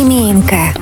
Семейка.